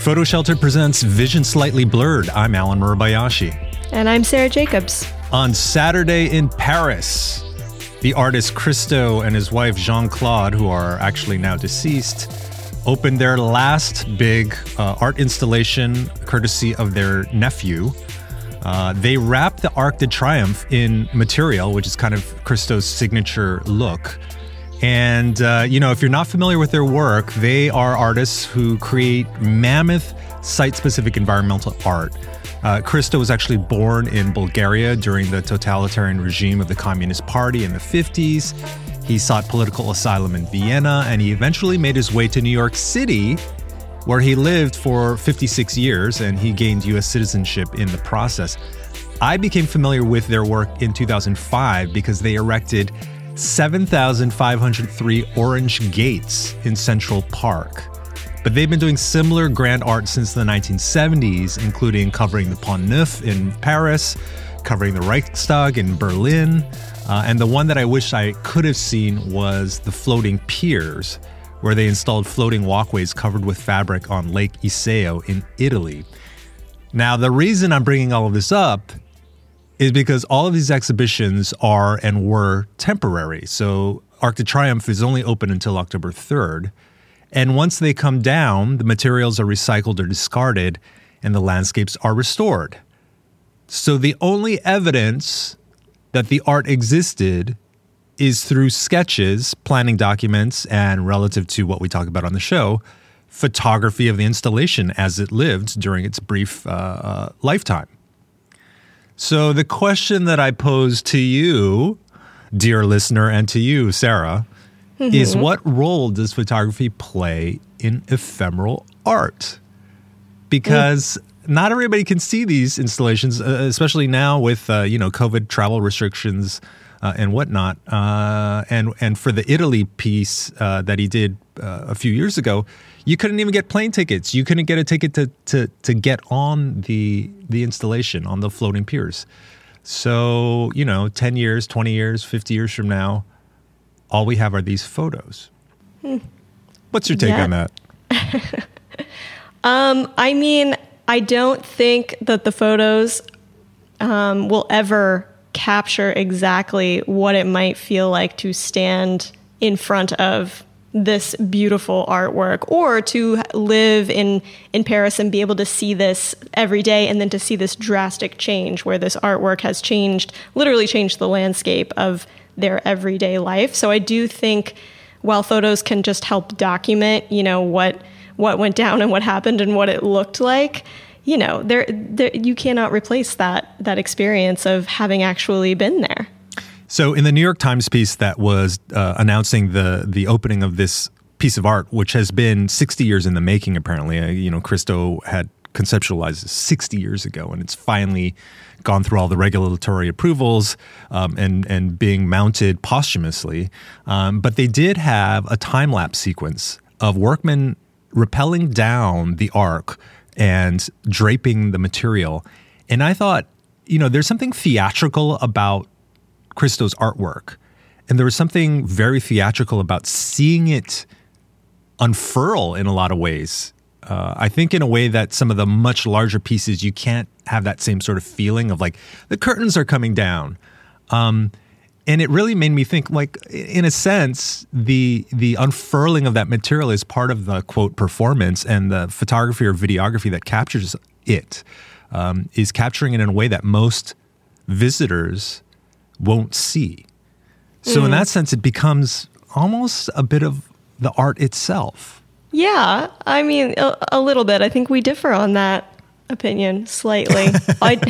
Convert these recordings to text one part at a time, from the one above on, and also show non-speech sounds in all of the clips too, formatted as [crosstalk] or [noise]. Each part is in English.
Photo Shelter presents Vision Slightly Blurred. I'm Allen Murabayashi. And I'm Sarah Jacobs. On Saturday in Paris, the artist Christo and his wife Jeanne-Claude, who are actually now deceased, opened their last big uh, art installation courtesy of their nephew. Uh, they wrapped the Arc de Triomphe in material, which is kind of Christo's signature look. And, uh, you know, if you're not familiar with their work, they are artists who create mammoth site specific environmental art. Uh, Christo was actually born in Bulgaria during the totalitarian regime of the Communist Party in the 50s. He sought political asylum in Vienna and he eventually made his way to New York City, where he lived for 56 years and he gained US citizenship in the process. I became familiar with their work in 2005 because they erected 7,503 orange gates in Central Park. But they've been doing similar grand art since the 1970s, including covering the Pont Neuf in Paris, covering the Reichstag in Berlin, uh, and the one that I wish I could have seen was the floating piers, where they installed floating walkways covered with fabric on Lake Iseo in Italy. Now, the reason I'm bringing all of this up is because all of these exhibitions are and were temporary. So Arc de Triomphe is only open until October 3rd. And once they come down, the materials are recycled or discarded and the landscapes are restored. So the only evidence that the art existed is through sketches, planning documents, and relative to what we talk about on the show, photography of the installation as it lived during its brief uh, uh, lifetime. So, the question that I pose to you, dear listener, and to you, Sarah, mm-hmm. is what role does photography play in ephemeral art? Because mm. not everybody can see these installations, uh, especially now with uh, you know COVID travel restrictions uh, and whatnot. Uh, and and for the Italy piece uh, that he did uh, a few years ago, you couldn't even get plane tickets. You couldn't get a ticket to to to get on the the installation on the floating piers. So you know, ten years, twenty years, fifty years from now, all we have are these photos. Hmm. What's your take yeah. on that? [laughs] um, I mean, I don't think that the photos um, will ever capture exactly what it might feel like to stand in front of this beautiful artwork or to live in in Paris and be able to see this every day and then to see this drastic change where this artwork has changed literally changed the landscape of their everyday life so I do think while photos can just help document you know what what went down and what happened and what it looked like you know, there, you cannot replace that that experience of having actually been there. So, in the New York Times piece that was uh, announcing the the opening of this piece of art, which has been 60 years in the making, apparently, uh, you know, Christo had conceptualized 60 years ago, and it's finally gone through all the regulatory approvals um, and and being mounted posthumously. Um, but they did have a time lapse sequence of workmen rappelling down the arc and draping the material. And I thought, you know, there's something theatrical about Christo's artwork. And there was something very theatrical about seeing it unfurl in a lot of ways. Uh, I think in a way that some of the much larger pieces, you can't have that same sort of feeling of like the curtains are coming down. Um, and it really made me think like in a sense the the unfurling of that material is part of the quote performance and the photography or videography that captures it um, is capturing it in a way that most visitors won't see so mm. in that sense it becomes almost a bit of the art itself yeah i mean a, a little bit i think we differ on that opinion slightly [laughs] I,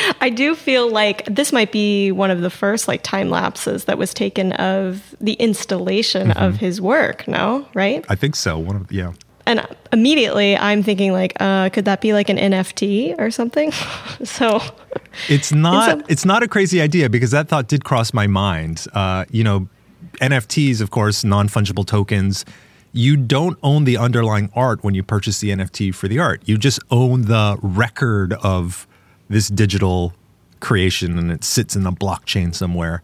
[laughs] I do feel like this might be one of the first like time lapses that was taken of the installation mm-hmm. of his work. No, right? I think so. One of yeah. And immediately I'm thinking like, uh, could that be like an NFT or something? [laughs] so it's not. Some- it's not a crazy idea because that thought did cross my mind. Uh, you know, NFTs, of course, non fungible tokens you don't own the underlying art when you purchase the NFT for the art. You just own the record of this digital creation and it sits in the blockchain somewhere.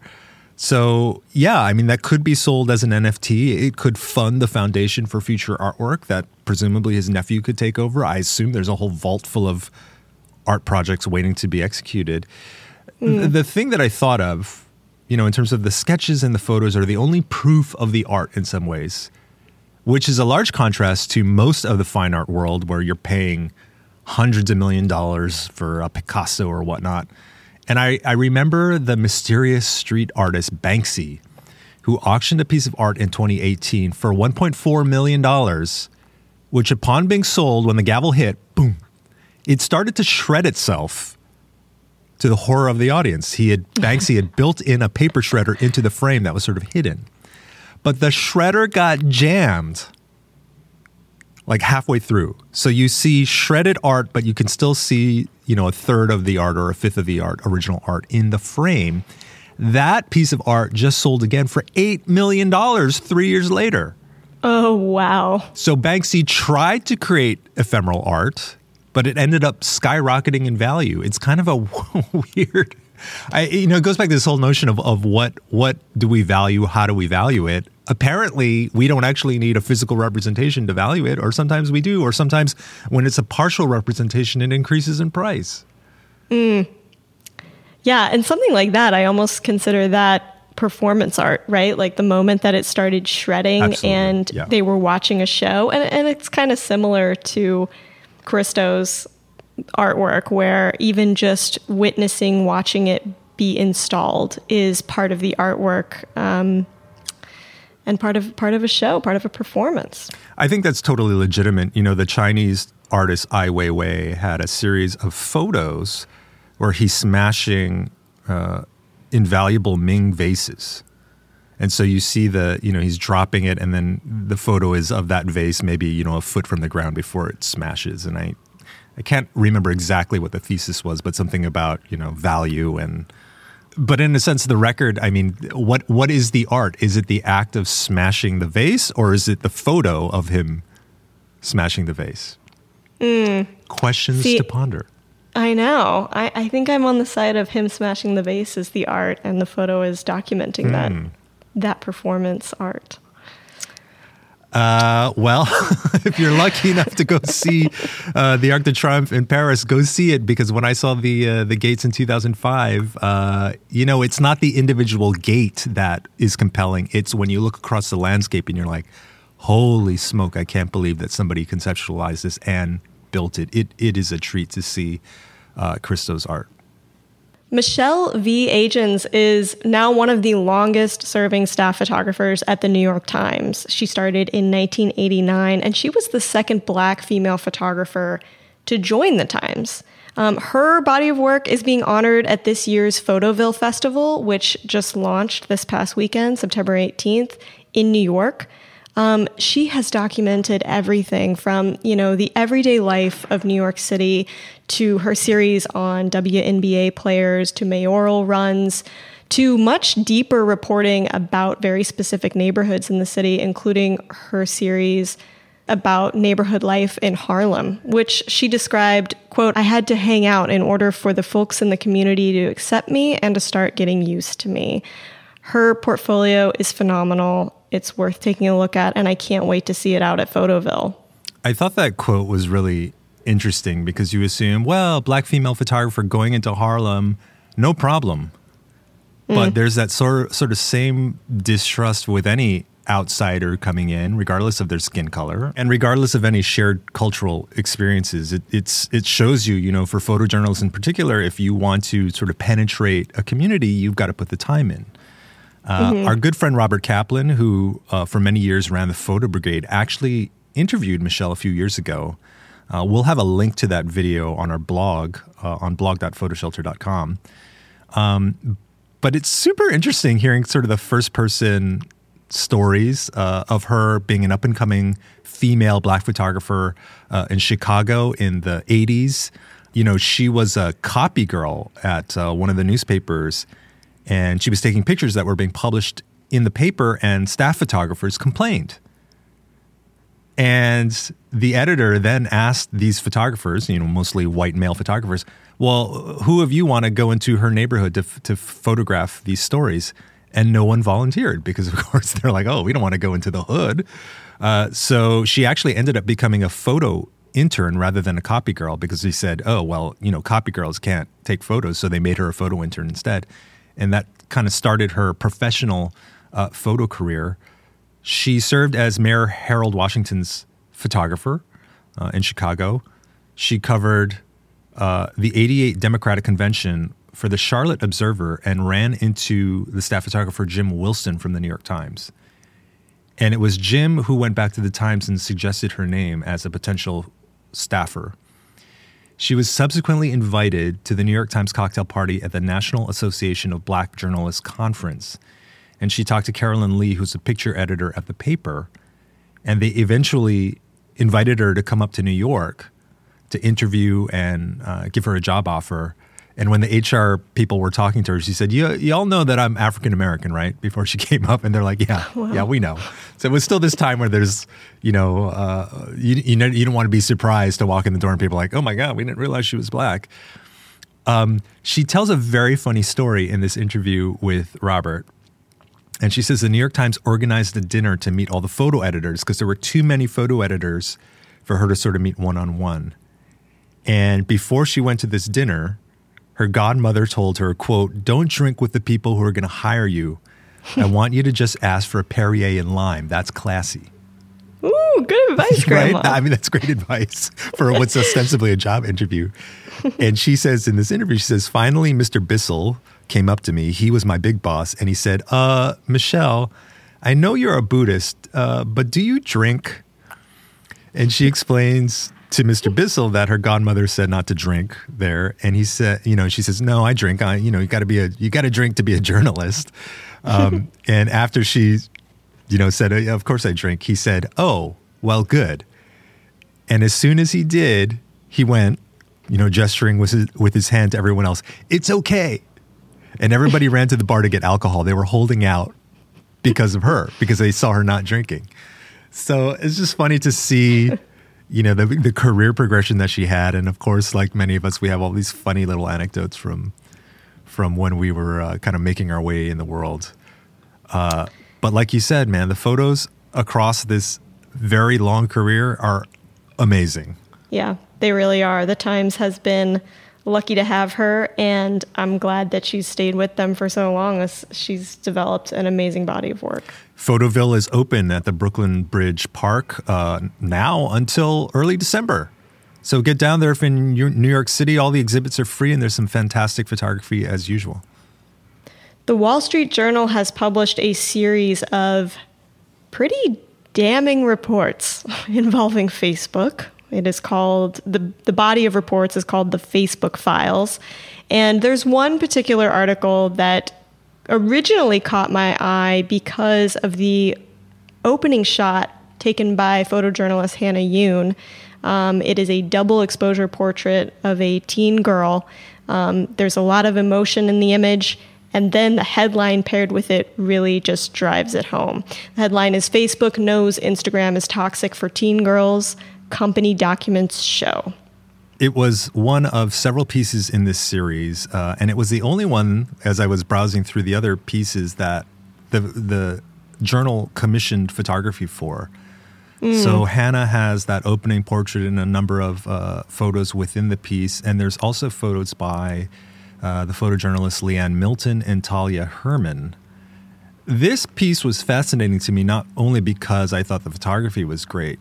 So, yeah, I mean, that could be sold as an NFT. It could fund the foundation for future artwork that presumably his nephew could take over. I assume there's a whole vault full of art projects waiting to be executed. Mm. The, the thing that I thought of, you know, in terms of the sketches and the photos are the only proof of the art in some ways, which is a large contrast to most of the fine art world where you're paying hundreds of million dollars for a Picasso or whatnot. And I, I remember the mysterious street artist Banksy, who auctioned a piece of art in 2018 for $1.4 million, which, upon being sold, when the gavel hit, boom, it started to shred itself to the horror of the audience. He had [laughs] Banksy had built in a paper shredder into the frame that was sort of hidden. But the shredder got jammed like halfway through. So you see shredded art, but you can still see, you know, a third of the art or a fifth of the art, original art in the frame. That piece of art just sold again for $8 million three years later. Oh, wow. So Banksy tried to create ephemeral art, but it ended up skyrocketing in value. It's kind of a [laughs] weird. I, you know, it goes back to this whole notion of, of what what do we value, how do we value it, apparently we don't actually need a physical representation to value it, or sometimes we do, or sometimes when it's a partial representation, it increases in price. Mm. Yeah, and something like that, I almost consider that performance art, right? Like the moment that it started shredding Absolutely. and yeah. they were watching a show. And, and it's kind of similar to Christo's artwork, where even just witnessing, watching it be installed is part of the artwork. Um, and part of part of a show, part of a performance. I think that's totally legitimate. You know, the Chinese artist Ai Weiwei had a series of photos where he's smashing uh, invaluable Ming vases. And so you see the, you know, he's dropping it, and then the photo is of that vase, maybe you know, a foot from the ground before it smashes. And I, I can't remember exactly what the thesis was, but something about you know value and but in a sense, the record. I mean, what what is the art? Is it the act of smashing the vase, or is it the photo of him smashing the vase? Mm. Questions See, to ponder. I know. I, I think I'm on the side of him smashing the vase is the art, and the photo is documenting mm. that that performance art. Uh, well, [laughs] if you're lucky enough to go see uh, the Arc de Triomphe in Paris, go see it because when I saw the uh, the gates in 2005, uh, you know, it's not the individual gate that is compelling. It's when you look across the landscape and you're like, "Holy smoke! I can't believe that somebody conceptualized this and built it." It it is a treat to see uh, Christo's art. Michelle V. Agins is now one of the longest serving staff photographers at the New York Times. She started in 1989 and she was the second black female photographer to join the Times. Um, her body of work is being honored at this year's Photoville Festival, which just launched this past weekend, September 18th, in New York. Um, she has documented everything from, you know, the everyday life of New York City to her series on WNBA players to mayoral runs to much deeper reporting about very specific neighborhoods in the city, including her series about neighborhood life in Harlem, which she described, quote, I had to hang out in order for the folks in the community to accept me and to start getting used to me. Her portfolio is phenomenal it's worth taking a look at, and I can't wait to see it out at Photoville. I thought that quote was really interesting because you assume, well, black female photographer going into Harlem, no problem. Mm. But there's that sort sort of same distrust with any outsider coming in, regardless of their skin color and regardless of any shared cultural experiences. It, it's it shows you, you know, for photojournalists in particular, if you want to sort of penetrate a community, you've got to put the time in. Uh, mm-hmm. Our good friend Robert Caplin, who uh, for many years ran the Photo Brigade, actually interviewed Michelle a few years ago. Uh, we'll have a link to that video on our blog uh, on blog.photoshelter.com. Um, but it's super interesting hearing sort of the first person stories uh, of her being an up and coming female black photographer uh, in Chicago in the 80s. You know, she was a copy girl at one of the newspapers and she was taking pictures that were being published in the paper, and staff photographers complained. And the editor then asked these photographers, you know, mostly white male photographers, well, who of you want to go into her neighborhood to, to photograph these stories? and no one volunteered because, of [laughs] course, they're like, oh, we don't want to go into the hood. Uh, so she actually ended up becoming a photo intern rather than a copy girl because he said, oh, well, you know, copy girls can't take photos. So they made her a photo intern instead. And that kind of started her professional uh, photo career. She served as Mayor Harold Washington's photographer uh, in Chicago. She covered uh, the 88 Democratic Convention for the Charlotte Observer and ran into the staff photographer Jim Wilson from the New York Times. And it was Jim who went back to the Times and suggested her name as a potential staffer. She was subsequently invited to the New York Times cocktail party at the National Association of Black Journalists conference. And she talked to Carolyn Lee, who's a picture editor at the paper. And they eventually invited her to come up to New York to interview and uh, give her a job offer. And when the HR people were talking to her, she said, "You, you all know that I'm African American, right?" [laughs] Before she came up, and they're like, "Yeah, wow. yeah, we know." So it was still this time where there's, you know, uh, you you, know, you don't want to be surprised to walk in the door and people are like, "Oh my God, we didn't realize she was black." Um, she tells a very funny story in this interview with Robert. And she says the New York Times organized a dinner to meet all the photo editors because there were too many photo editors for her to sort of meet one on one. And before she went to this dinner, her godmother told her, quote, don't drink with the people who are going to hire you. I [laughs] want you to just ask for a Perrier and lime. That's classy. Ooh, good advice, [laughs] Grandma. right? I mean, that's great [laughs] advice for what's ostensibly a job interview. And she says in this interview, she says, finally, Mr. Bissell came up to me. He was my big boss. And he said, uh, Michelle, I know you're a Buddhist, uh, but do you drink? And she explains to Mr. Bissell that her godmother said not to drink there, and he said, you know, she says, "No, I drink. I, you know, you got to be a, you got to drink to be a [laughs] journalist." Um, and after she, you know, said, oh, "Of course I drink," he said, "Oh, well, good." And as soon as he did, he went, you know, gesturing with his, with his hand to everyone else. It's okay, and everybody ran to the bar to get alcohol. They were holding out because of her because they saw her not drinking. So it's just funny to see you know the the career progression that she had, and of course, like many of us, we have all these funny little anecdotes from from when we were uh, kind of making our way in the world. Uh, but like you said, man, the photos across this very long career are amazing. Yeah, they really are. The Times has been lucky to have her, and I'm glad that she's stayed with them for so long. As she's developed an amazing body of work. Photoville is open at the Brooklyn Bridge Park uh, now until early December. So get down there if in New York City. All the exhibits are free, and there's some fantastic photography as usual. The Wall Street Journal has published a series of pretty damning reports [laughs] involving Facebook, it is called the the body of reports is called the Facebook Files, and there's one particular article that originally caught my eye because of the opening shot taken by photojournalist Hannah Yoon. Um, it is a double exposure portrait of a teen girl. Um, there's a lot of emotion in the image, and then the headline paired with it really just drives it home. The headline is Facebook knows Instagram is toxic for teen girls company documents show. It was one of several pieces in this series, uh, and it was the only one, as I was browsing through the other pieces, that the the journal commissioned photography for. Mm. So Hannah has that opening portrait and a number of uh, photos within the piece, and there's also photos by uh, the photojournalists Lianne Milton and Talia Herman. This piece was fascinating to me not only because I thought the photography was great,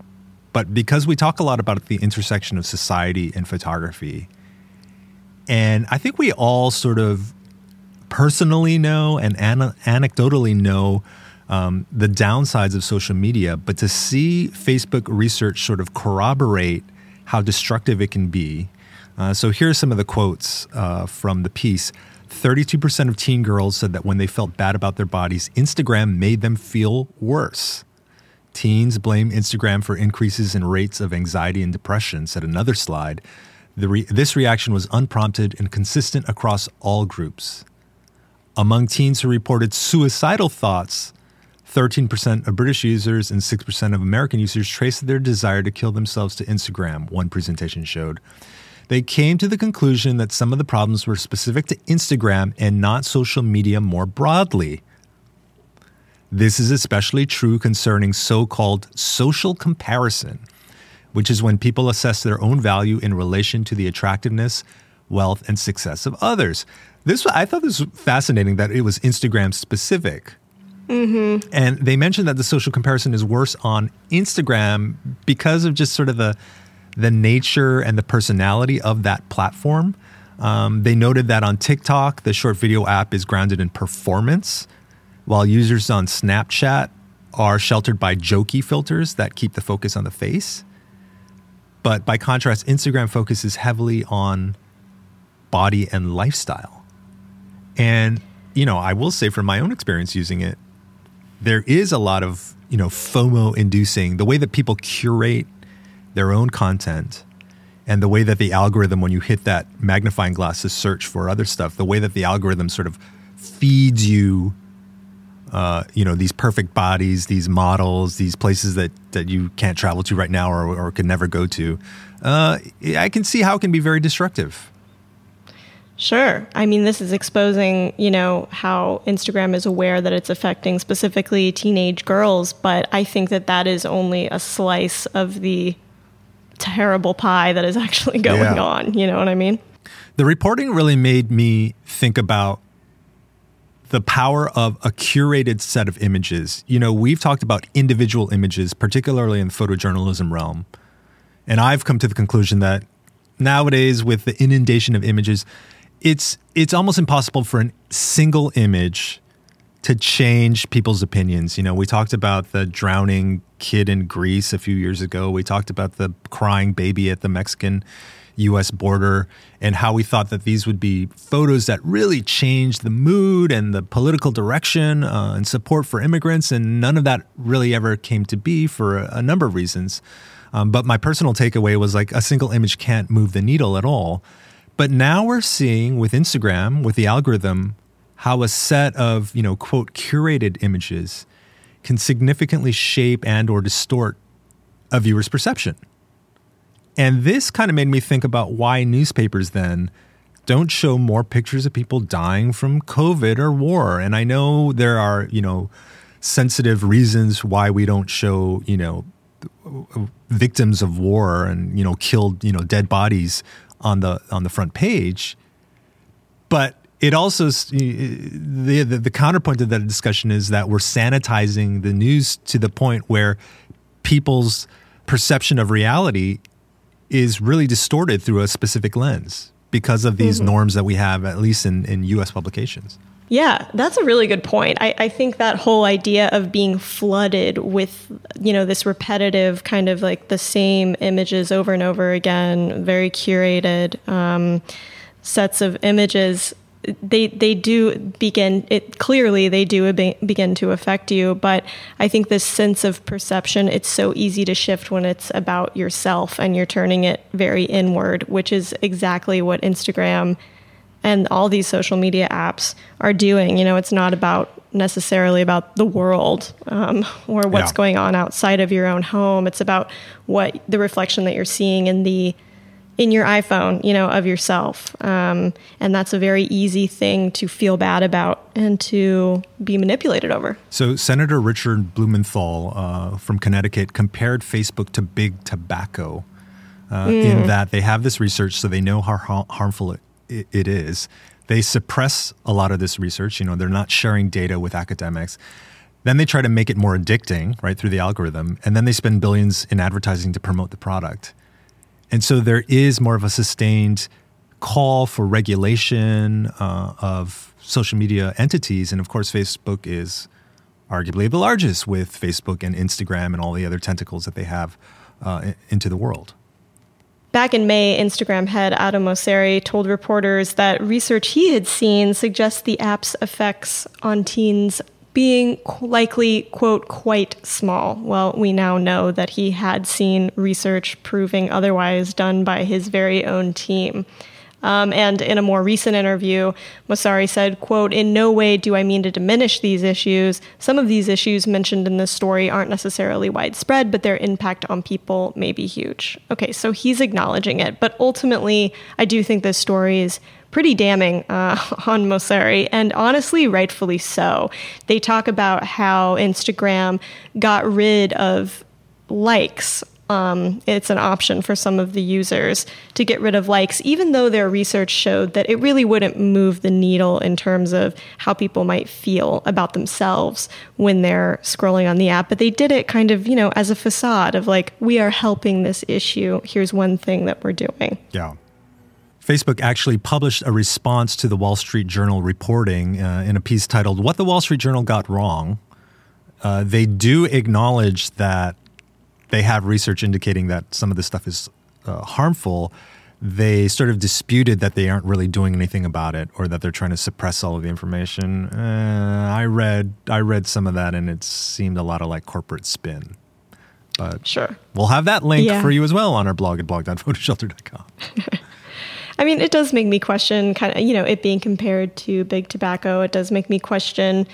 but because we talk a lot about the intersection of society and photography, and I think we all sort of personally know and an- anecdotally know um, the downsides of social media, but to see Facebook research sort of corroborate how destructive it can be. Uh, so here are some of the quotes uh, from the piece. 32% of teen girls said that when they felt bad about their bodies, Instagram made them feel worse. Teens blame Instagram for increases in rates of anxiety and depression, said another slide. Re- this reaction was unprompted and consistent across all groups. Among teens who reported suicidal thoughts, 13% of British users and 6% of American users traced their desire to kill themselves to Instagram, one presentation showed. They came to the conclusion that some of the problems were specific to Instagram and not social media more broadly, This is especially true concerning so called social comparison, which is when people assess their own value in relation to the attractiveness, wealth, and success of others. This I thought this was fascinating that it was Instagram specific. Mm-hmm. And they mentioned that the social comparison is worse on Instagram because of just sort of the the nature and the personality of that platform. Um, they noted that on TikTok, the short video app is grounded in performance, while users on Snapchat are sheltered by jokey filters that keep the focus on the face. But by contrast, Instagram focuses heavily on body and lifestyle. And, you know, I will say from my own experience using it, there is a lot of, you know, FOMO inducing the way that people curate their own content and the way that the algorithm, when you hit that magnifying glass to search for other stuff, the way that the algorithm sort of feeds you, uh, you know, these perfect bodies, these models, these places that, that you can't travel to right now or, or can never go to, uh, I can see how it can be very destructive. Sure. I mean, this is exposing, you know, how Instagram is aware that it's affecting specifically teenage girls, but I think that that is only a slice of the terrible pie that is actually [laughs] going yeah. on. You know what I mean? The reporting really made me think about the power of a curated set of images. You know, we've talked about individual images, particularly in the photojournalism realm. And I've come to the conclusion that nowadays, with the inundation of images, it's it's almost impossible for a single image to change people's opinions. You know, we talked about the drowning kid in Greece a few years ago. We talked about the crying baby at the Mexican US border and how we thought that these would be photos that really changed the mood and the political direction uh, and support for immigrants. And none of that really ever came to be for a, a number of reasons. Um, but my personal takeaway was like a single image can't move the needle at all. But now we're seeing with Instagram, with the algorithm, how a set of, you know, quote, curated images can significantly shape and or distort a viewer's perception. And this kind of made me think about why newspapers then don't show more pictures of people dying from COVID or war. And I know there are, you know, sensitive reasons why we don't show, you know, victims of war and, you know, killed, you know, dead bodies on the on the front page, but it also the, the, the counterpoint to that discussion is that we're sanitizing the news to the point where people's perception of reality is really distorted through a specific lens because of these mm-hmm. norms that we have, at least in, in U.S. publications. Yeah, that's a really good point. I, I, think that whole idea of being flooded with, you know, this repetitive kind of like the same images over and over again, very curated um, sets of images, they they do begin it clearly they do be, begin to affect you. But I think this sense of perception, it's so easy to shift when it's about yourself and you're turning it very inward, which is exactly what Instagram and all these social media apps are doing. You know, it's not about necessarily about the world um, or what's yeah. going on outside of your own home. It's about what the reflection that you're seeing in the in your iPhone, you know, of yourself. Um, and that's a very easy thing to feel bad about and to be manipulated over. So, Senator Richard Blumenthal uh, from Connecticut compared Facebook to big tobacco uh, mm. in that they have this research, so they know how harmful it it, it is. They suppress a lot of this research. You know, they're not sharing data with academics. Then they try to make it more addicting, right, through the algorithm. And then they spend billions in advertising to promote the product. And so there is more of a sustained call for regulation uh, of social media entities. And of course, Facebook is arguably the largest with Facebook and Instagram and all the other tentacles that they have uh, into the world. Back in May, Instagram head Adam Mosseri told reporters that research he had seen suggests the app's effects on teens being likely, quote, quite small. Well, we now know that he had seen research proving otherwise done by his very own team. Um, and in a more recent interview, Mosseri said, quote, In no way do I mean to diminish these issues. Some of these issues mentioned in this story aren't necessarily widespread, but their impact on people may be huge. Okay, so he's acknowledging it. But ultimately, I do think this story is pretty damning uh, [laughs] on Mosseri, and honestly, rightfully so. They talk about how Instagram got rid of likes um, it's an option for some of the users to get rid of likes, even though their research showed that it really wouldn't move the needle in terms of how people might feel about themselves when they're scrolling on the app. But they did it kind of, you know, as a facade of like, we are helping this issue. Here's one thing that we're doing. Yeah. Facebook actually published a response to the Wall Street Journal reporting uh, in a piece titled What the Wall Street Journal Got Wrong. Uh, they do acknowledge that they have research indicating that some of this stuff is uh, harmful, they sort of disputed that they aren't really doing anything about it or that they're trying to suppress all of the information. Uh, I read I read some of that and it seemed a lot of like corporate spin. But sure. We'll have that link yeah. for you as well on our blog at blog.photoshelter.com. [laughs] I mean, it does make me question kind of, you know, it being compared to big tobacco. It does make me question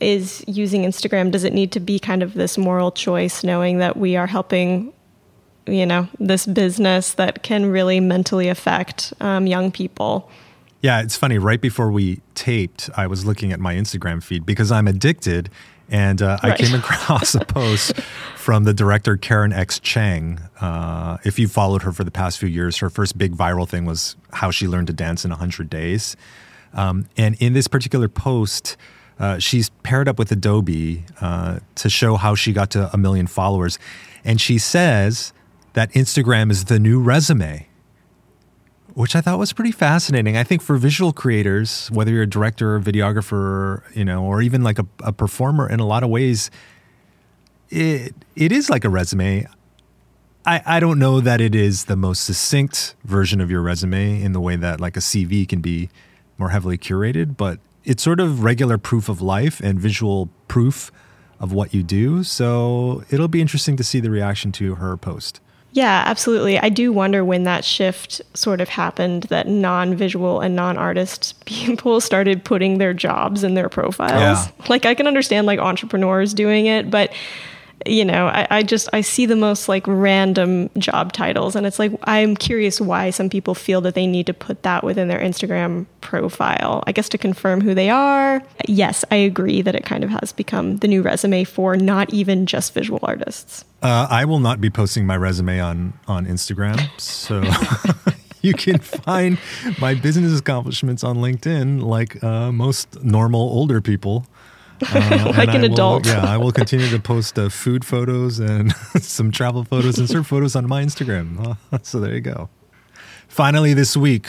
is using Instagram, does it need to be kind of this moral choice, knowing that we are helping, you know, this business that can really mentally affect um, young people? Yeah, it's funny. Right before we taped, I was looking at my Instagram feed because I'm addicted. And uh, right. I came across a post [laughs] from the director Karen X. Cheng. Uh, if you followed her for the past few years, her first big viral thing was how she learned to dance in 100 days. Um, and in this particular post, uh, she's paired up with Adobe uh, to show how she got to a million followers. And she says that Instagram is the new resume, which I thought was pretty fascinating. I think for visual creators, whether you're a director or videographer, you know, or even like a, a performer, in a lot of ways, it it is like a resume. I, I don't know that it is the most succinct version of your resume in the way that like a CV can be more heavily curated, but it's sort of regular proof of life and visual proof of what you do. So it'll be interesting to see the reaction to her post. Yeah, absolutely. I do wonder when that shift sort of happened that non visual and non artist [laughs] people started putting their jobs in their profiles. Yeah. Like, I can understand like entrepreneurs doing it, but you know, I, I, just I see the most like random job titles, and it's like I'm curious why some people feel that they need to put that within their Instagram profile. I guess to confirm who they are. Yes, I agree that it kind of has become the new resume for not even just visual artists. Uh, I will not be posting my resume on on Instagram, so. [laughs] you can find my business accomplishments on LinkedIn, like uh, most normal older people. Uh, [laughs] like an will, adult. yeah, I will continue to [laughs] post uh, food photos and [laughs] some travel photos and surf photos on my Instagram. so there you go. Finally, this week,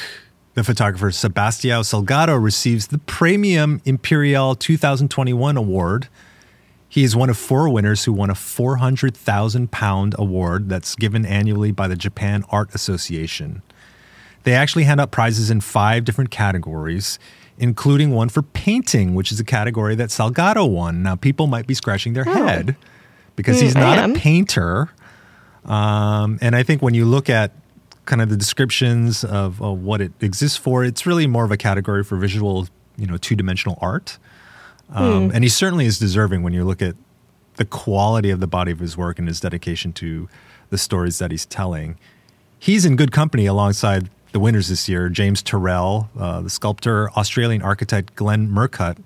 the photographer Sebastião Salgado receives the Praemium Imperiale 2021 award. He is one of four winners who won a 400,000 pound award that's given annually by the Japan Art Association. They actually hand out prizes in five different categories including one for painting, which is a category that Salgado won. Now, people might be scratching their oh. head because he's mm, not a painter. Um, and I think when you look at kind of the descriptions of, of, what it exists for, it's really more of a category for visual, you know, two dimensional art. Um, mm. And he certainly is deserving when you look at the quality of the body of his work and his dedication to the stories that he's telling. He's in good company alongside the winners this year James Turrell, uh, the sculptor, Australian architect Glenn Murcutt,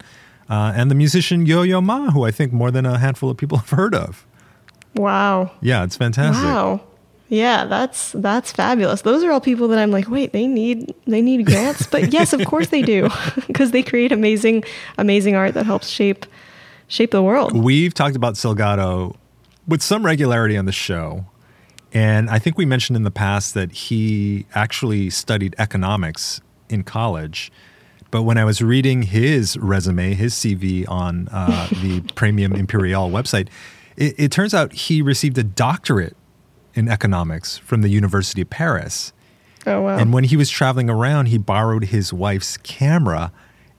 uh, and the musician Yo Yo Ma, who I think more than a handful of people [laughs] have heard of. Wow. Yeah, it's fantastic. Wow. Yeah, that's that's fabulous. Those are all people that I'm like, wait, they need they need grants, but [laughs] yes, of course they do, [laughs] because they create amazing amazing art that helps shape shape the world. We've talked about Salgado with some regularity on the show. And I think we mentioned in the past that he actually studied economics in college. But when I was reading his resume, his CV on uh, [laughs] the Praemium Imperiale website, it, it turns out he received a doctorate in economics from the University of Paris. Oh, wow. And when he was traveling around, he borrowed his wife's camera,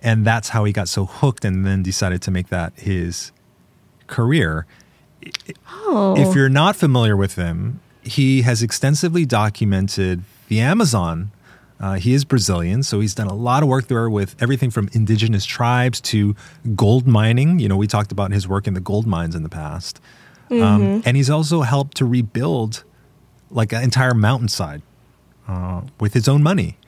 and that's how he got so hooked and then decided to make that his career. Oh. If you're not familiar with him, he has extensively documented the Amazon Uh, he is Brazilian, so he's done a lot of work there with everything from indigenous tribes to gold mining. You know, we talked about his work in the gold mines in the past. Um, mm-hmm. and he's also helped to rebuild like an entire mountainside uh, with his own money.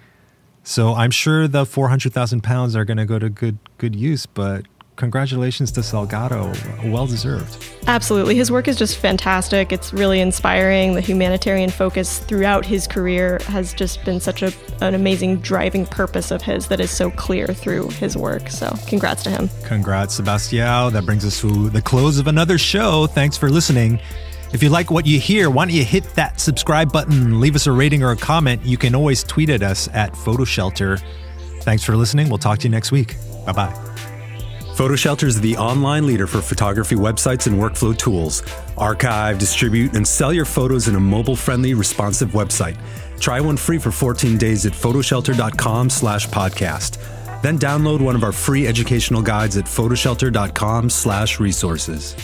So I'm sure the 400,000 pounds are going to go to good good use, but congratulations to Salgado. Well deserved. Absolutely. His work is just fantastic. It's really inspiring. The humanitarian focus throughout his career has just been such a, an amazing driving purpose of his that is so clear through his work. So, congrats to him. Congrats, Sebastião. That brings us to the close of another show. Thanks for listening. If you like what you hear, why don't you hit that subscribe button, leave us a rating or a comment. You can always tweet at us at PhotoShelter. Thanks for listening. We'll talk to you next week. Bye bye. PhotoShelter is the online leader for photography websites and workflow tools. Archive, distribute, and sell your photos in a mobile-friendly, responsive website. Try one free for 14 days at photoshelter.com slash podcast. Then download one of our free educational guides at photoshelter.com slash resources.